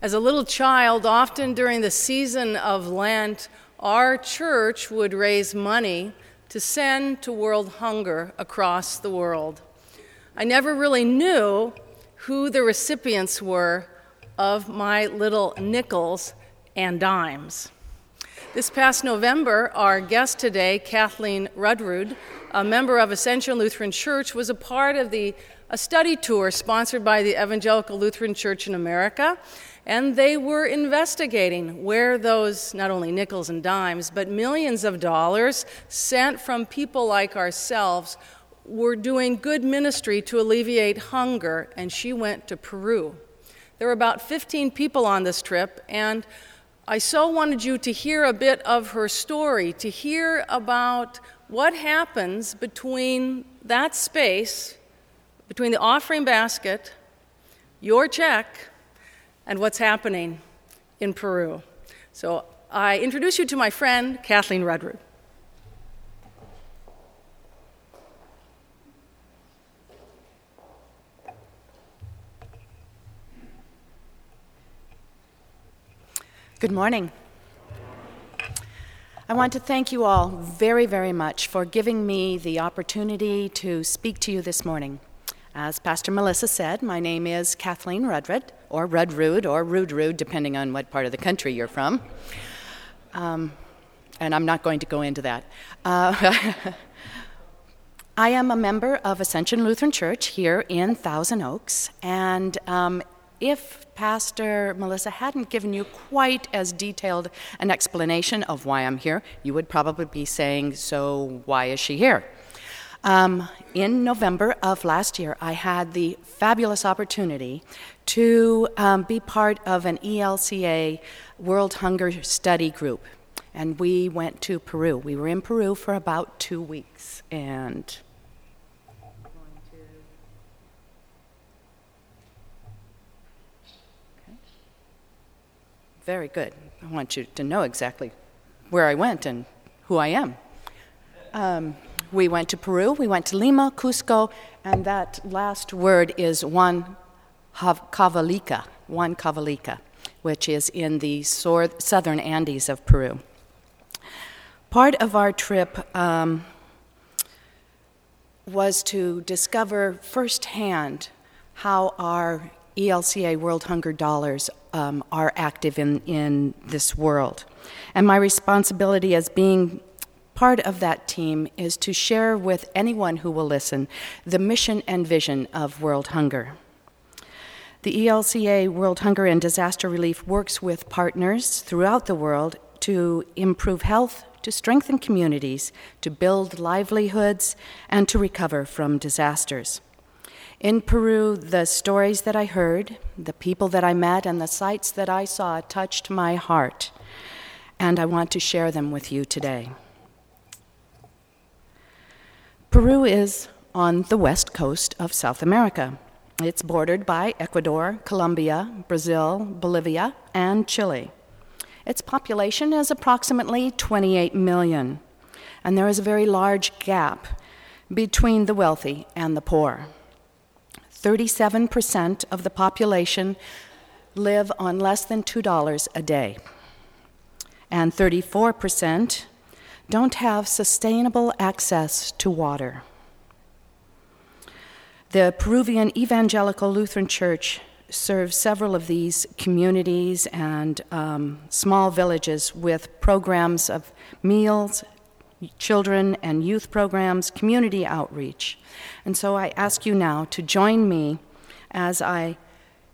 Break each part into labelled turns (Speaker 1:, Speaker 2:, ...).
Speaker 1: As a little child, often during the season of Lent, our church would raise money to send to world hunger across the world. I never really knew who the recipients were of my little nickels and dimes. This past November, our guest today, Kathleen Rudrud, a member of Ascension Lutheran Church, was a part of the a study tour sponsored by the Evangelical Lutheran Church in America, and they were investigating where those not only nickels and dimes, but millions of dollars sent from people like ourselves were doing good ministry to alleviate hunger, and she went to Peru. There were about 15 people on this trip, and I so wanted you to hear a bit of her story, to hear about what happens between that space, between the offering basket, your check, and what's happening in Peru. So I introduce you to my friend, Kathleen Rudrud.
Speaker 2: Good morning. I want to thank you all very, very much for giving me the opportunity to speak to you this morning. As Pastor Melissa said, my name is Kathleen Rudrud, or Rudrud, or Rudrud, depending on what part of the country you're from. Um, and I'm not going to go into that. Uh, I am a member of Ascension Lutheran Church here in Thousand Oaks, and um, if Pastor Melissa hadn't given you quite as detailed an explanation of why I'm here, you would probably be saying, So, why is she here? Um, in November of last year, I had the fabulous opportunity to um, be part of an ELCA World Hunger Study Group. And we went to Peru. We were in Peru for about two weeks. And Very good. I want you to know exactly where I went and who I am. Um, we went to Peru, we went to Lima, Cusco, and that last word is one Cavalica, Huancavelica, which is in the southern Andes of Peru. Part of our trip um, was to discover firsthand how our ELCA World Hunger dollars um, are active in, in this world. And my responsibility as being part of that team is to share with anyone who will listen the mission and vision of World Hunger. The ELCA World Hunger and Disaster Relief works with partners throughout the world to improve health, to strengthen communities, to build livelihoods, and to recover from disasters. In Peru, the stories that I heard, the people that I met, and the sights that I saw touched my heart, and I want to share them with you today. Peru is on the west coast of South America. It's bordered by Ecuador, Colombia, Brazil, Bolivia, and Chile. Its population is approximately 28 million, and there is a very large gap between the wealthy and the poor. 37% of the population live on less than $2 a day, and 34% don't have sustainable access to water. The Peruvian Evangelical Lutheran Church serves several of these communities and um, small villages with programs of meals, children and youth programs, community outreach. And so I ask you now to join me as I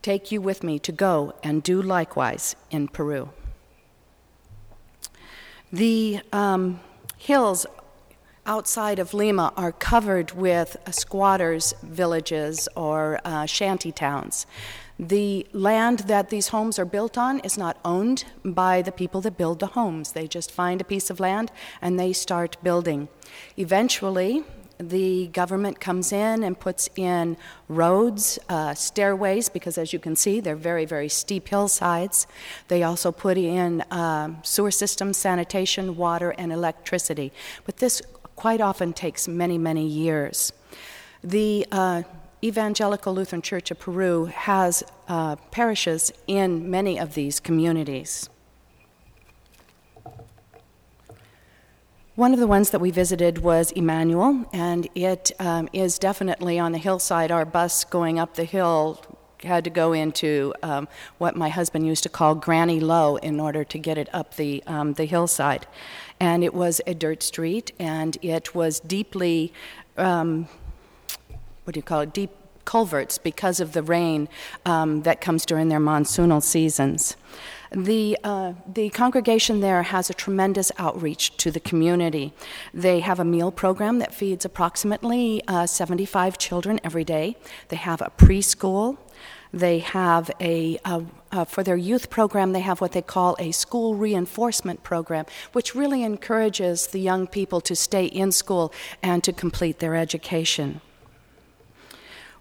Speaker 2: take you with me to go and do likewise in Peru. The um, hills outside of Lima are covered with squatters' villages or uh, shanty towns. The land that these homes are built on is not owned by the people that build the homes. They just find a piece of land and they start building. Eventually, the government comes in and puts in roads, uh, stairways, because as you can see, they're very, very steep hillsides. They also put in uh, sewer systems, sanitation, water, and electricity. But this quite often takes many, many years. The uh, Evangelical Lutheran Church of Peru has uh, parishes in many of these communities. One of the ones that we visited was Emmanuel, and it um, is definitely on the hillside. Our bus going up the hill had to go into um, what my husband used to call Granny Low in order to get it up the, um, the hillside. And it was a dirt street, and it was deeply, um, what do you call it, deep culverts because of the rain um, that comes during their monsoonal seasons. The, uh, the congregation there has a tremendous outreach to the community. They have a meal program that feeds approximately uh, 75 children every day. They have a preschool. They have a, a uh, for their youth program, they have what they call a school reinforcement program, which really encourages the young people to stay in school and to complete their education.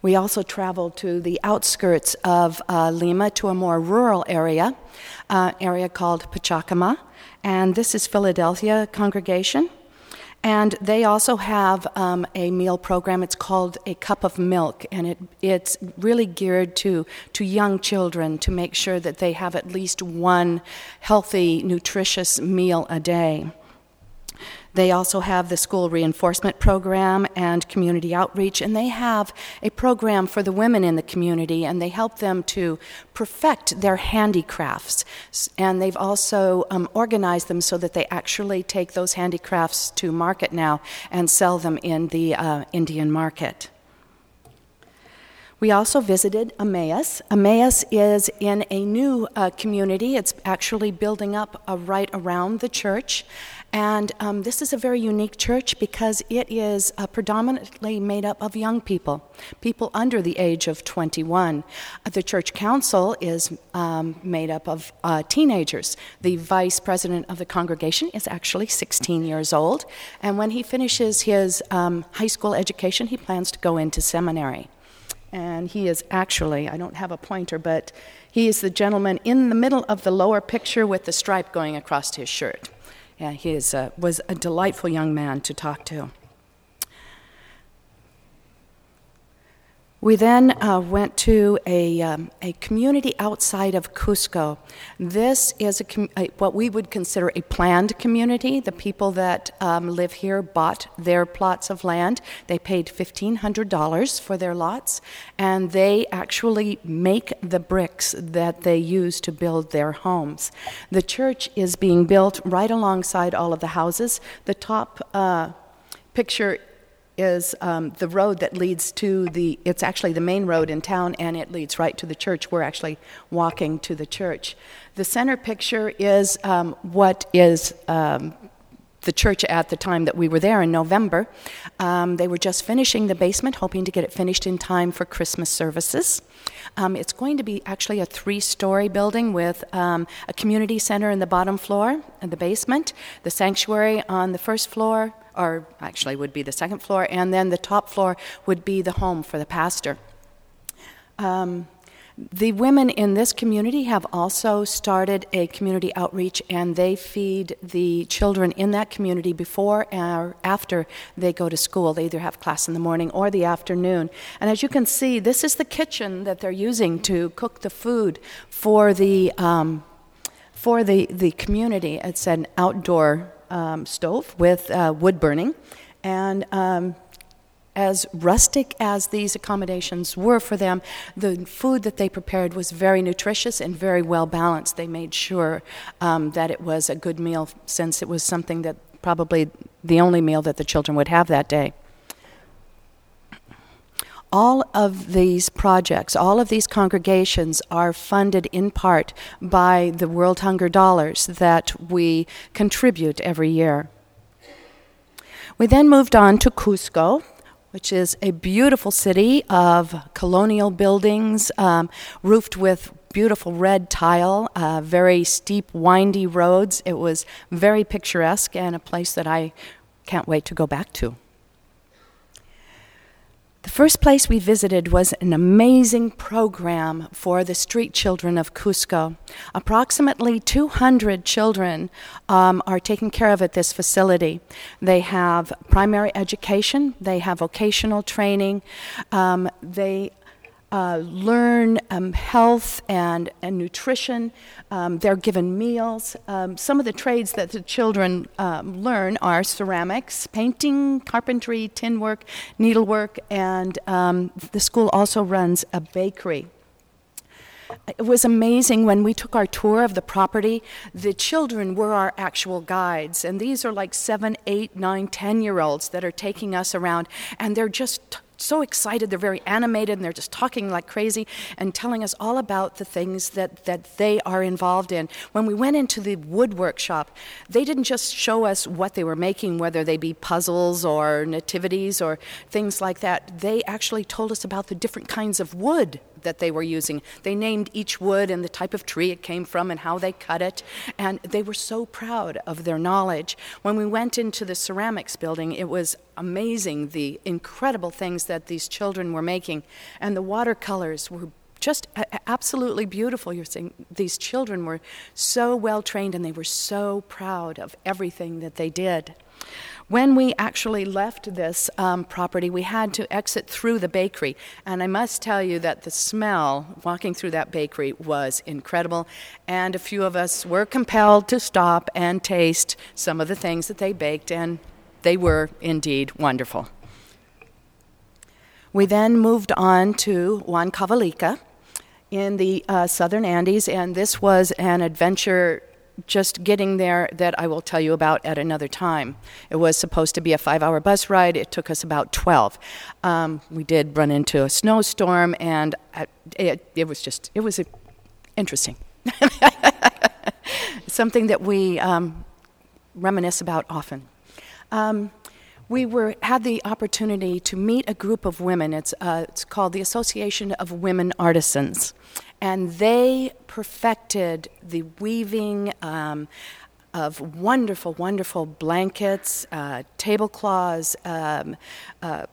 Speaker 2: We also traveled to the outskirts of uh, Lima to a more rural area, uh, area called Pachacama, and this is Philadelphia congregation. And they also have um, a meal program. It's called A Cup of Milk, and it, it's really geared to, to young children to make sure that they have at least one healthy, nutritious meal a day. They also have the school reinforcement program and community outreach, and they have a program for the women in the community, and they help them to perfect their handicrafts. And they've also um, organized them so that they actually take those handicrafts to market now and sell them in the uh, Indian market. We also visited Emmaus. Emmaus is in a new uh, community. It's actually building up uh, right around the church. And um, this is a very unique church because it is uh, predominantly made up of young people, people under the age of 21. Uh, the church council is um, made up of uh, teenagers. The vice president of the congregation is actually 16 years old. And when he finishes his um, high school education, he plans to go into seminary. And he is actually, I don't have a pointer, but he is the gentleman in the middle of the lower picture with the stripe going across his shirt. Yeah, he is, uh, was a delightful young man to talk to. We then uh, went to a, um, a community outside of Cusco. This is a com- a, what we would consider a planned community. The people that um, live here bought their plots of land. They paid $1,500 for their lots, and they actually make the bricks that they use to build their homes. The church is being built right alongside all of the houses. The top uh, picture is um, the road that leads to the, it's actually the main road in town and it leads right to the church. We're actually walking to the church. The center picture is um, what is um, the church at the time that we were there in November. Um, they were just finishing the basement, hoping to get it finished in time for Christmas services. Um, it's going to be actually a three story building with um, a community center in the bottom floor and the basement, the sanctuary on the first floor, or actually would be the second floor, and then the top floor would be the home for the pastor. Um, the women in this community have also started a community outreach, and they feed the children in that community before or after they go to school. They either have class in the morning or the afternoon. And as you can see, this is the kitchen that they're using to cook the food for the um, for the, the community. It's an outdoor um, stove with uh, wood burning. And um, as rustic as these accommodations were for them, the food that they prepared was very nutritious and very well balanced. They made sure um, that it was a good meal since it was something that probably the only meal that the children would have that day all of these projects, all of these congregations are funded in part by the World Hunger dollars that we contribute every year. We then moved on to Cusco, which is a beautiful city of colonial buildings, um, roofed with beautiful red tile, uh, very steep, windy roads. It was very picturesque and a place that I can't wait to go back to. The first place we visited was an amazing program for the street children of Cusco. Approximately 200 children um, are taken care of at this facility. They have primary education, they have vocational training, um, they uh, learn um, health and, and nutrition. Um, they're given meals. Um, some of the trades that the children um, learn are ceramics, painting, carpentry, tin work, needlework, and um, the school also runs a bakery. It was amazing when we took our tour of the property. The children were our actual guides, and these are like seven, eight, nine, ten year olds that are taking us around, and they're just so excited. They're very animated and they're just talking like crazy and telling us all about the things that, that they are involved in. When we went into the wood workshop, they didn't just show us what they were making, whether they be puzzles or nativities or things like that. They actually told us about the different kinds of wood that they were using. They named each wood and the type of tree it came from and how they cut it, and they were so proud of their knowledge. When we went into the ceramics building, it was amazing the incredible things that these children were making, and the watercolors were just absolutely beautiful. You're saying these children were so well trained and they were so proud of everything that they did. When we actually left this um, property, we had to exit through the bakery. And I must tell you that the smell walking through that bakery was incredible. And a few of us were compelled to stop and taste some of the things that they baked, and they were indeed wonderful. We then moved on to Huancavelica in the uh, southern Andes, and this was an adventure just getting there that I will tell you about at another time. It was supposed to be a five hour bus ride, it took us about 12. Um, we did run into a snowstorm, and it, it was just, it was interesting. Something that we um, reminisce about often. Um, we were had the opportunity to meet a group of women. It's uh, it's called the Association of Women Artisans, and they perfected the weaving. Um, of wonderful, wonderful blankets, uh, tablecloths, um, uh,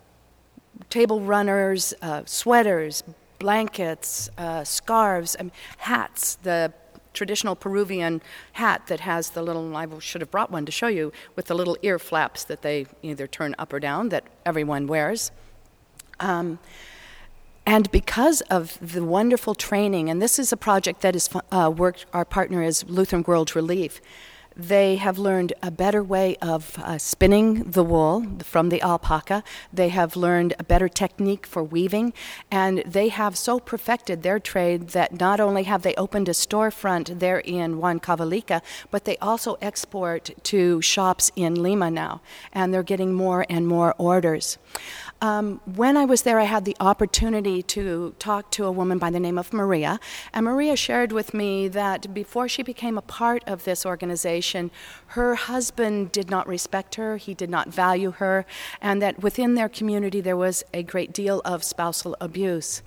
Speaker 2: table runners, uh, sweaters, blankets, uh, scarves, um, hats. The traditional Peruvian hat that has the little, I should have brought one to show you, with the little ear flaps that they either turn up or down that everyone wears. Um, and because of the wonderful training, and this is a project that is uh, worked, our partner is Lutheran World Relief. They have learned a better way of uh, spinning the wool from the alpaca. They have learned a better technique for weaving, and they have so perfected their trade that not only have they opened a storefront there in Juan Huancavelica, but they also export to shops in Lima now, and they're getting more and more orders. Um, when I was there, I had the opportunity to talk to a woman by the name of Maria, and Maria shared with me that before she became a part of this organization, her husband did not respect her, he did not value her, and that within their community there was a great deal of spousal abuse.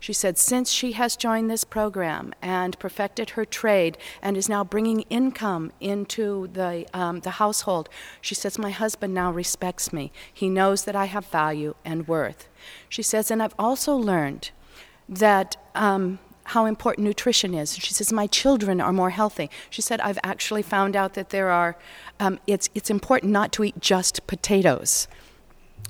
Speaker 2: She said, since she has joined this program and perfected her trade and is now bringing income into the, um, the household, she says, my husband now respects me. He knows that I have value and worth. She says, and I've also learned that. Um, how important nutrition is. She says, My children are more healthy. She said, I've actually found out that there are, um, it's, it's important not to eat just potatoes.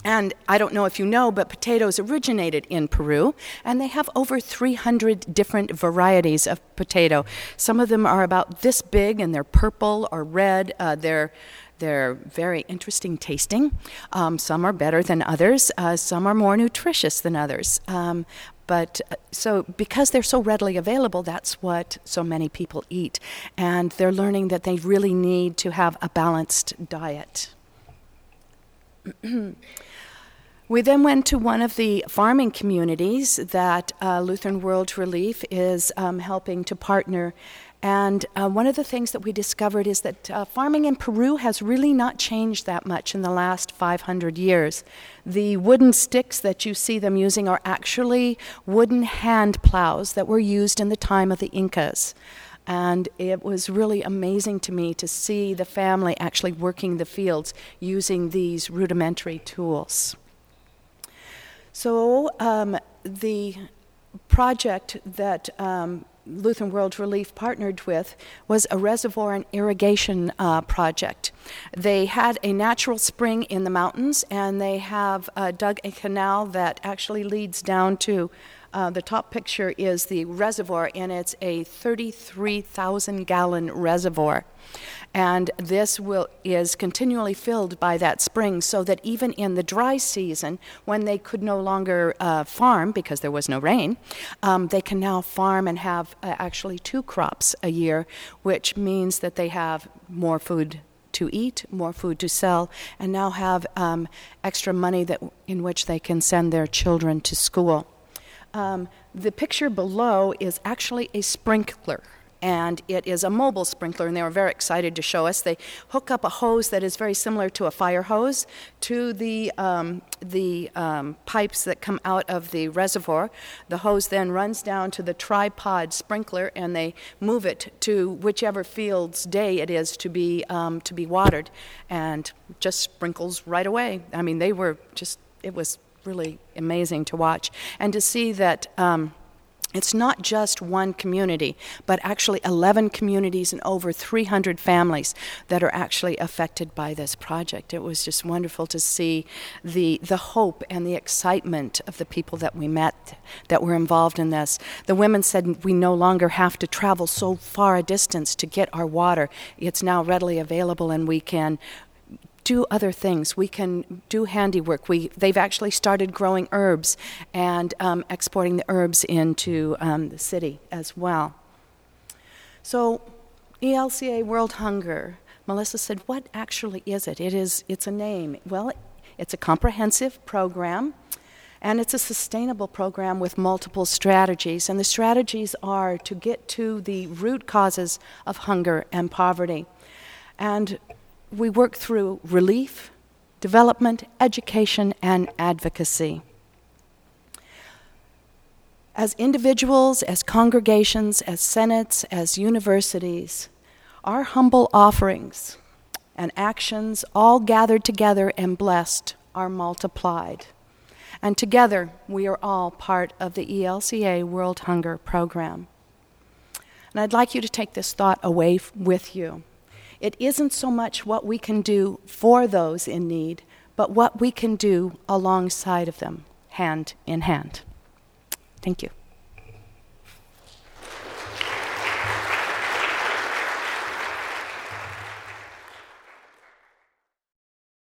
Speaker 2: And I don't know if you know, but potatoes originated in Peru, and they have over 300 different varieties of potato. Some of them are about this big, and they're purple or red. Uh, they're they're very interesting tasting. Um, some are better than others. Uh, some are more nutritious than others. Um, but uh, so because they're so readily available, that's what so many people eat, and they're learning that they really need to have a balanced diet. We then went to one of the farming communities that uh, Lutheran World Relief is um, helping to partner. And uh, one of the things that we discovered is that uh, farming in Peru has really not changed that much in the last 500 years. The wooden sticks that you see them using are actually wooden hand plows that were used in the time of the Incas. And it was really amazing to me to see the family actually working the fields using these rudimentary tools. So, um, the project that um, Lutheran World Relief partnered with was a reservoir and irrigation uh, project. They had a natural spring in the mountains, and they have uh, dug a canal that actually leads down to. Uh, the top picture is the reservoir, and it's a 33,000 gallon reservoir and this will is continually filled by that spring so that even in the dry season when they could no longer uh, farm because there was no rain um, they can now farm and have uh, actually two crops a year which means that they have more food to eat, more food to sell, and now have um, extra money that in which they can send their children to school. Um, the picture below is actually a sprinkler and it is a mobile sprinkler, and they were very excited to show us. They hook up a hose that is very similar to a fire hose to the, um, the um, pipes that come out of the reservoir. The hose then runs down to the tripod sprinkler, and they move it to whichever field's day it is to be, um, to be watered, and just sprinkles right away. I mean, they were just, it was really amazing to watch. And to see that um, it's not just one community, but actually 11 communities and over 300 families that are actually affected by this project. It was just wonderful to see the, the hope and the excitement of the people that we met that were involved in this. The women said we no longer have to travel so far a distance to get our water. It's now readily available and we can do other things. We can do handiwork. We, they've actually started growing herbs and um, exporting the herbs into um, the city as well. So, ELCA World Hunger. Melissa said, "What actually is it? It is. It's a name. Well, it's a comprehensive program." And it's a sustainable program with multiple strategies. And the strategies are to get to the root causes of hunger and poverty. And we work through relief, development, education, and advocacy. As individuals, as congregations, as synods, as universities, our humble offerings and actions, all gathered together and blessed, are multiplied. And together, we are all part of the ELCA World Hunger Program. And I'd like you to take this thought away with you. It isn't so much what we can do for those in need, but what we can do alongside of them, hand in hand. Thank you.